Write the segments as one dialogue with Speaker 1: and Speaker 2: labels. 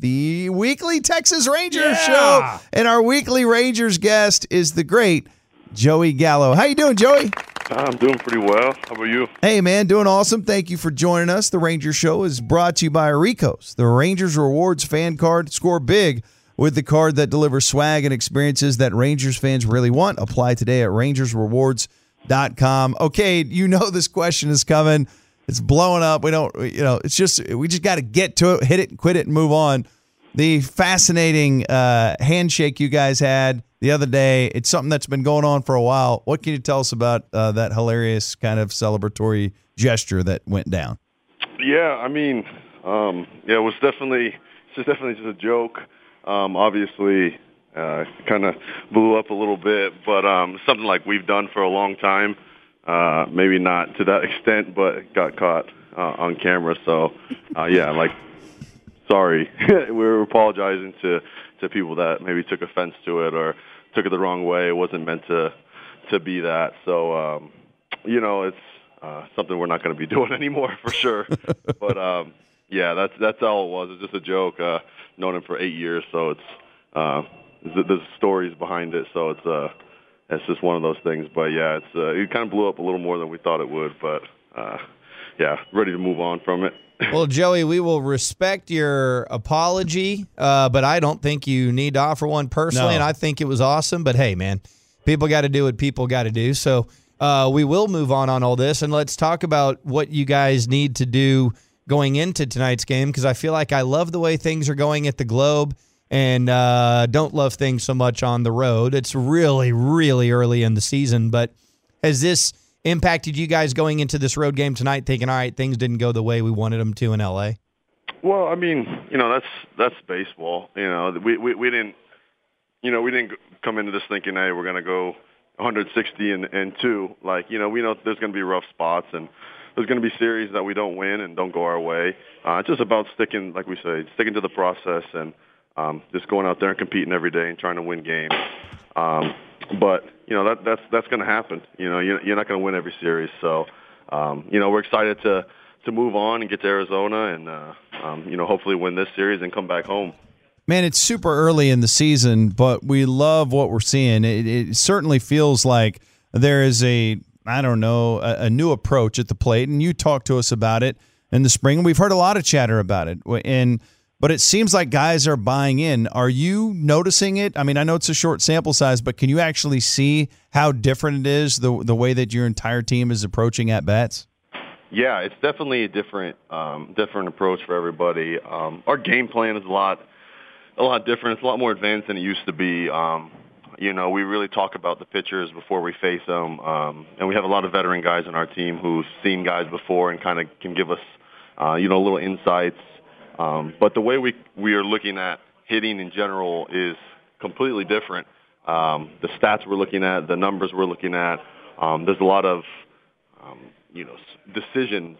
Speaker 1: The weekly Texas Rangers
Speaker 2: Yeah.
Speaker 1: show. And our weekly Rangers guest is the great Joey Gallo. How you doing, Joey?
Speaker 3: I'm doing pretty well. How about you?
Speaker 1: Hey man, doing awesome. Thank you for joining us. The Rangers show is brought to you by Ricos, the Rangers Rewards fan card. Score big with the card that delivers swag and experiences that Rangers fans really want. Apply today at rangersrewards.com. Okay, you know this question is coming. It's blowing up. We don't, you know, it's just, we just got to get to it, hit it, quit it, and move on. The fascinating uh, handshake you guys had the other day, it's something that's been going on for a while. What can you tell us about uh, that hilarious kind of celebratory gesture that went down?
Speaker 3: Yeah, I mean, um, yeah, it was definitely it's just definitely just a joke. Um, obviously, uh, kind of blew up a little bit, but um, something like we've done for a long time. Uh, maybe not to that extent, but got caught uh, on camera. So, uh, yeah, like, sorry, we're apologizing to to people that maybe took offense to it or took it the wrong way. It wasn't meant to to be that. So, um, you know, it's uh, something we're not going to be doing anymore for sure. but um, yeah, that's that's all it was. It's just a joke. Uh, known him for eight years, so it's uh, there's, stories behind it. So it's uh, it's just one of those things. But yeah, it's uh, it kind of blew up a little more than we thought it would. But uh, yeah, ready to move on from it.
Speaker 2: Well, Joey, we will respect your apology, uh, but I don't think you need to offer one personally.
Speaker 1: No.
Speaker 2: And I think it was awesome. But hey, man, people got to do what people got to do. So uh, we will move on on all this, and let's talk about what you guys need to do going into tonight's game because I feel like I love the way things are going at the Globe. And uh, don't love things so much on the road. It's really, really early in the season. But has this impacted you guys going into this road game tonight, thinking, all right, things didn't go the way we wanted them to in LA?
Speaker 3: Well, I mean, you know, that's that's baseball. You know, we we, we didn't, you know, we didn't come into this thinking, hey, we're gonna go 160 and and two. Like, you know, we know there's gonna be rough spots and there's gonna be series that we don't win and don't go our way. Uh, it's just about sticking, like we say, sticking to the process and um, just going out there and competing every day and trying to win games. Um, but you know that that's that's going to happen. You know, you're, you're not going to win every series. So, um, you know, we're excited to to move on and get to Arizona and uh, um, you know hopefully win this series and come back home.
Speaker 1: Man, it's super early in the season, but we love what we're seeing. It, it certainly feels like there is a, I don't know, a, a new approach at the plate, and you talked to us about it in the spring. We've heard a lot of chatter about it, and but it seems like guys are buying in. Are you noticing it? I mean, I know it's a short sample size, but can you actually see how different it is the the way that your entire team is approaching at bats?
Speaker 3: Yeah, it's definitely a different um, different approach for everybody. Um, our game plan is a lot a lot different. It's a lot more advanced than it used to be. Um, you know, we really talk about the pitchers before we face them, um, and we have a lot of veteran guys on our team who've seen guys before and kind of can give us, uh, you know, little insights. Um, but the way we we are looking at hitting in general is completely different. Um, the stats we're looking at, the numbers we're looking at. Um, there's a lot of um, you know decisions.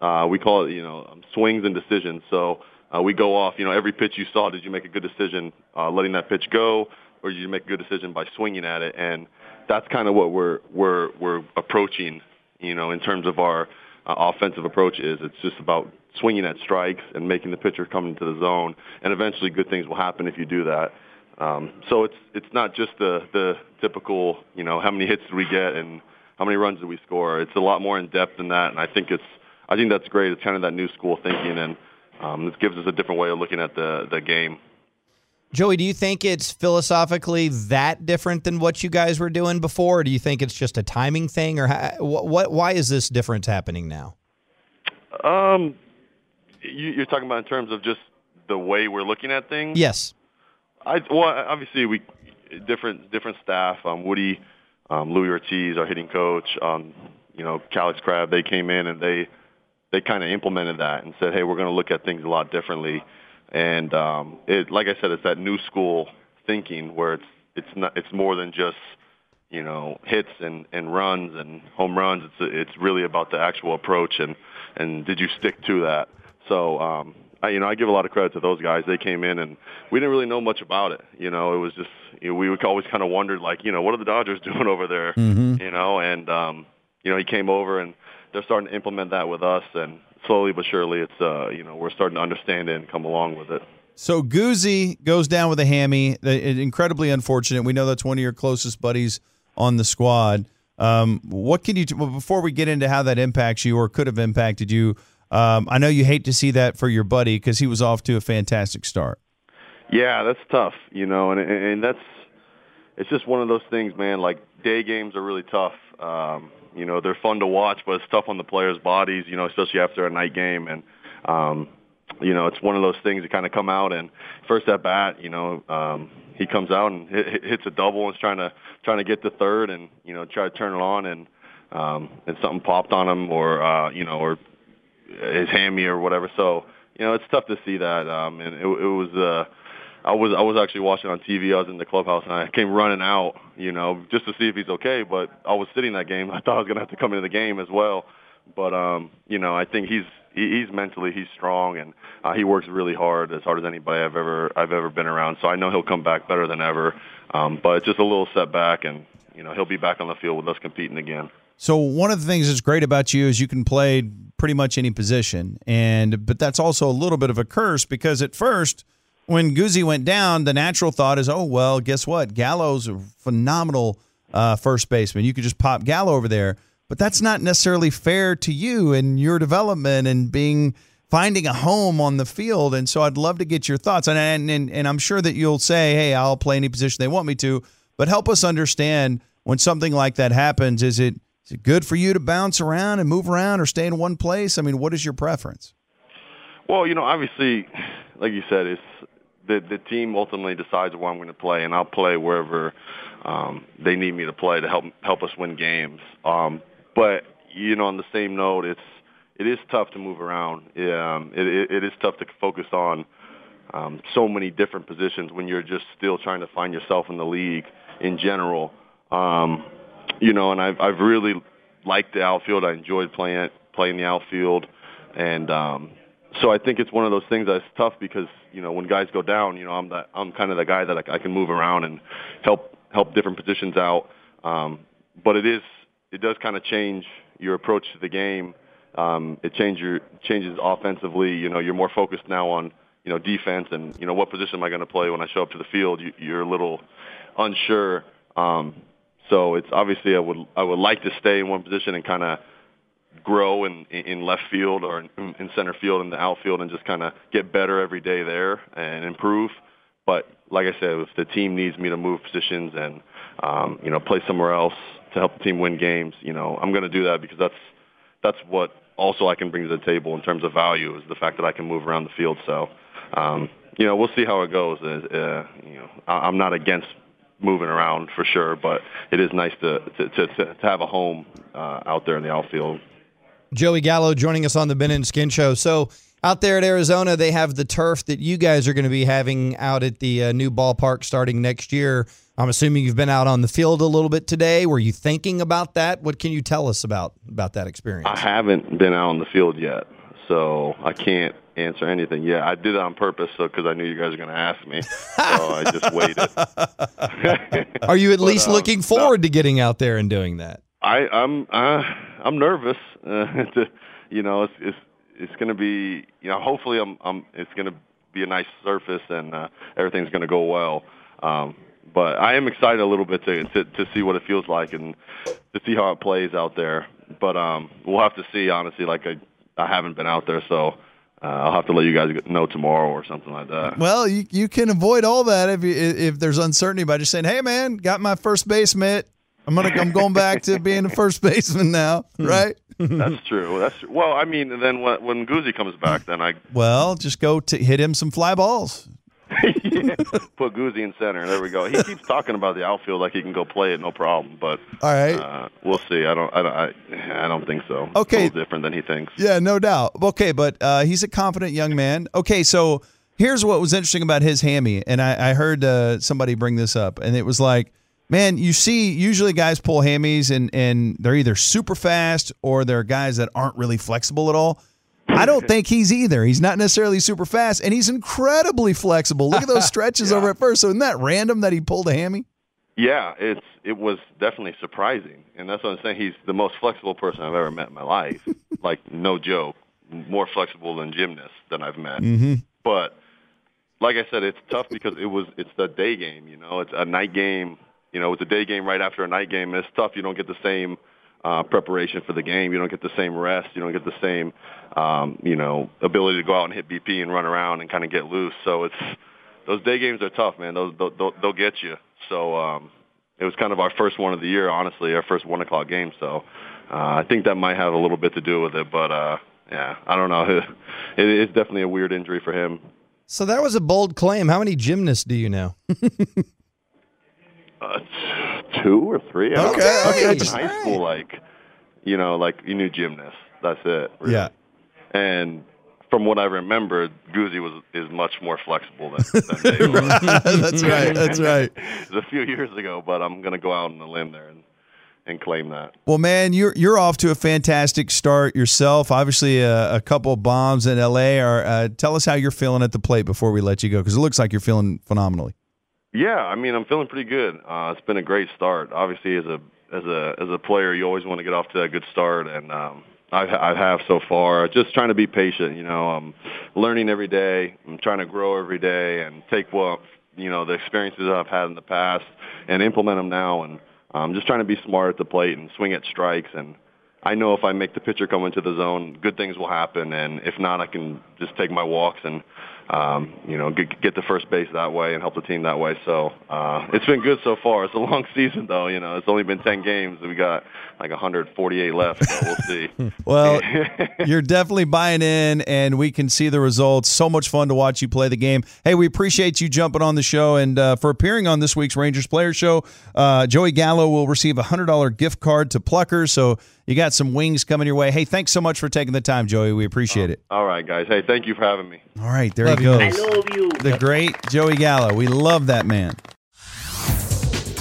Speaker 3: Uh, we call it you know um, swings and decisions. So uh, we go off. You know every pitch you saw, did you make a good decision uh, letting that pitch go, or did you make a good decision by swinging at it? And that's kind of what we're we're we're approaching. You know in terms of our uh, offensive approach is it's just about swinging at strikes and making the pitcher come into the zone, and eventually good things will happen if you do that. Um, so it's it's not just the the typical you know how many hits do we get and how many runs do we score. It's a lot more in depth than that, and I think it's I think that's great. It's kind of that new school thinking, and um, this gives us a different way of looking at the the game.
Speaker 2: Joey, do you think it's philosophically that different than what you guys were doing before? Or do you think it's just a timing thing, or ha- what? what why is this difference happening now?
Speaker 3: Um, you're talking about in terms of just the way we're looking at things.
Speaker 2: Yes.
Speaker 3: I well, obviously we different different staff. Um, Woody, um, Louis Ortiz, our hitting coach. Um, you know, Callix Crabbe. They came in and they they kind of implemented that and said, hey, we're going to look at things a lot differently. and um, it like I said, it's that new school thinking where it's it's not it's more than just you know hits and and runs and home runs. It's it's really about the actual approach and and did you stick to that? So um, I, you know, I give a lot of credit to those guys. They came in and we didn't really know much about it. You know, it was just you know, we always kind of wondered like, you know, what are the Dodgers doing over there?
Speaker 1: Mm-hmm.
Speaker 3: You know, and um, you know, he came over and they're starting to implement that with us, and slowly but surely, it's uh, you know, we're starting to understand it and come along with it.
Speaker 1: So Guzzi goes down with a hammy. Incredibly unfortunate. We know that's one of your closest buddies on the squad. Um, what can you well, before we get into how that impacts you or could have impacted you? Um, I know you hate to see that for your buddy because he was off to a fantastic start.
Speaker 3: Yeah, that's tough, you know, and and that's it's just one of those things, man. Like day games are really tough. Um, you know, they're fun to watch, but it's tough on the players' bodies, you know, especially after a night game. And um, you know, it's one of those things that kind of come out and first at bat, you know, um, he comes out and hit, hit- hits a double and is trying to trying to get to third and you know try to turn it on and um, and something popped on him or uh, you know or his hammy or whatever. So you know, it's tough to see that. Um, and it, it was. Uh, I was I was actually watching on TV. I was in the clubhouse and I came running out, you know, just to see if he's okay. But I was sitting that game. I thought I was gonna have to come into the game as well. But um, you know, I think he's he, he's mentally he's strong and uh, he works really hard, as hard as anybody I've ever I've ever been around. So I know he'll come back better than ever. Um, but just a little setback, and you know he'll be back on the field with us competing again.
Speaker 1: So one of the things that's great about you is you can play pretty much any position, and but that's also a little bit of a curse because at first, when Guzzi went down, the natural thought is, oh well, guess what? Gallo's a phenomenal uh, first baseman. You could just pop Gallo over there, but that's not necessarily fair to you and your development and being finding a home on the field. And so I'd love to get your thoughts, and and and, and I'm sure that you'll say, hey, I'll play any position they want me to, but help us understand when something like that happens. Is it is it good for you to bounce around and move around or stay in one place? I mean, what is your preference?
Speaker 3: Well, you know, obviously, like you said, it's the the team ultimately decides where I'm going to play, and I'll play wherever um, they need me to play to help help us win games. Um, but you know, on the same note, it's it is tough to move around. Um, it, it, it is tough to focus on um, so many different positions when you're just still trying to find yourself in the league in general. Um, you know, and I've I've really liked the outfield. I enjoyed playing playing the outfield, and um, so I think it's one of those things that's tough because you know when guys go down, you know I'm that I'm kind of the guy that I, I can move around and help help different positions out. Um, but it is it does kind of change your approach to the game. Um, it change your changes offensively. You know you're more focused now on you know defense and you know what position am I going to play when I show up to the field. You, you're a little unsure. Um, so it's obviously I would I would like to stay in one position and kind of grow in in left field or in, in center field and the outfield and just kind of get better every day there and improve. But like I said, if the team needs me to move positions and um, you know play somewhere else to help the team win games, you know I'm going to do that because that's that's what also I can bring to the table in terms of value is the fact that I can move around the field. So um, you know we'll see how it goes. Uh, uh, you know I'm not against moving around for sure, but it is nice to to, to, to have a home uh, out there in the outfield.
Speaker 2: Joey Gallo joining us on the Ben and Skin Show. So out there at Arizona, they have the turf that you guys are going to be having out at the uh, new ballpark starting next year. I'm assuming you've been out on the field a little bit today. Were you thinking about that? What can you tell us about about that experience?
Speaker 3: I haven't been out on the field yet, so I can't answer anything Yeah, I did it on purpose, so because I knew you guys were going to ask me, so I just waited.
Speaker 2: Are you at
Speaker 3: But,
Speaker 2: least
Speaker 3: um,
Speaker 2: looking
Speaker 3: no.
Speaker 2: forward to getting out there and doing that?
Speaker 3: I, I'm uh, I'm nervous. Uh, to, you know, it's it's it's going to be you know hopefully I'm I'm it's going to be a nice surface and uh, everything's going to go well. Um, but I am excited a little bit to, to to see what it feels like and to see how it plays out there. But um, we'll have to see. Honestly, like I I haven't been out there, so. Uh, I'll have to let you guys know tomorrow or something like that.
Speaker 1: Well, you, you can avoid all that if you, if there's uncertainty by just saying, "Hey, man, got my first base mitt. I'm gonna I'm going back to being a first baseman now, right?"
Speaker 3: That's true. That's true. well. I mean, then when when Guzzi comes back, then I
Speaker 1: Well, just go to hit him some fly balls.
Speaker 3: put Guzzi in center. There we go. He keeps talking about the outfield like he can go play it, no problem. But
Speaker 1: All right.
Speaker 3: uh, we'll see. I don't. I don't. I, I don't think so.
Speaker 1: Okay.
Speaker 3: It's a little different than he thinks.
Speaker 1: Yeah, no doubt. Okay, but uh, he's a confident young man. Okay, so Here's what was interesting about his hammy, and I, I heard uh, somebody bring this up, and it was like, man, you see, usually guys pull hammies, and and they're either super fast or they're guys that aren't really flexible at all. I don't think he's either. He's not necessarily super fast, and he's incredibly flexible. Look at those stretches over at first. So isn't that random that he pulled a hammy?
Speaker 3: Yeah, it's it was definitely surprising, and that's what I'm saying. He's the most flexible person I've ever met in my life. like no joke, more flexible than gymnasts than I've met.
Speaker 1: Mm-hmm.
Speaker 3: But like I said, it's tough because it was it's the day game. You know, it's a night game. You know, it's a day game right after a night game. It's tough. You don't get the same uh, preparation for the game. You don't get the same rest. You don't get the same, um, you know, ability to go out and hit BP and run around and kind of get loose. So it's those day games are tough, man. Those they'll, they'll, they'll get you. So um, it was kind of our first one of the year, honestly, our first one o'clock game. So uh, I think that might have a little bit to do with it. But uh, yeah, I don't know. It, It is definitely a weird injury for him.
Speaker 2: So that was a bold claim. How many gymnasts do you know?
Speaker 3: Uh, two or three. I
Speaker 1: Okay, okay,
Speaker 3: In
Speaker 1: just-
Speaker 3: high school, like you know, like you knew gymnasts. That's it. really.
Speaker 1: Yeah.
Speaker 3: And from what I remember, Guzzi was is much more flexible than, than they were.
Speaker 1: That's right. That's right.
Speaker 3: it was a few years ago, but I'm going to go out on a limb there and, and claim that.
Speaker 1: Well, man, you're you're off to a fantastic start yourself. Obviously, a, a couple of bombs in LA. Are uh, tell us how you're feeling at the plate before we let you go, because it looks like you're feeling phenomenally.
Speaker 3: Yeah, I mean, I'm feeling pretty good. Uh, it's been a great start. Obviously, as a as a as a player, you always want to get off to a good start, and um, I, I have so far. Just trying to be patient. You know, I'm learning every day. I'm trying to grow every day and take what you know the experiences I've had in the past and implement them now. And I'm just trying to be smart at the plate and swing at strikes. And I know if I make the pitcher come into the zone, good things will happen. And if not, I can just take my walks and um, you know, get, get the first base that way and help the team that way. So uh, it's been good so far. It's a long season, though. You know, it's only been 10 games. We got like 148 left. So we'll see.
Speaker 1: Well, you're definitely buying in, and we can see the results. So much fun to watch you play the game. Hey, we appreciate you jumping on the show and uh, for appearing on this week's Rangers Player Show. Uh, Joey Gallo will receive a hundred dollar gift card to Pluckers. So you got some wings coming your way. Hey, thanks so much for taking the time, Joey. We appreciate it.
Speaker 3: All right, guys. Hey, thank you for having me.
Speaker 1: All right, there
Speaker 2: Love
Speaker 1: he
Speaker 2: you,
Speaker 1: goes.
Speaker 4: I love you.
Speaker 1: The great Joey Gallo. We love that man.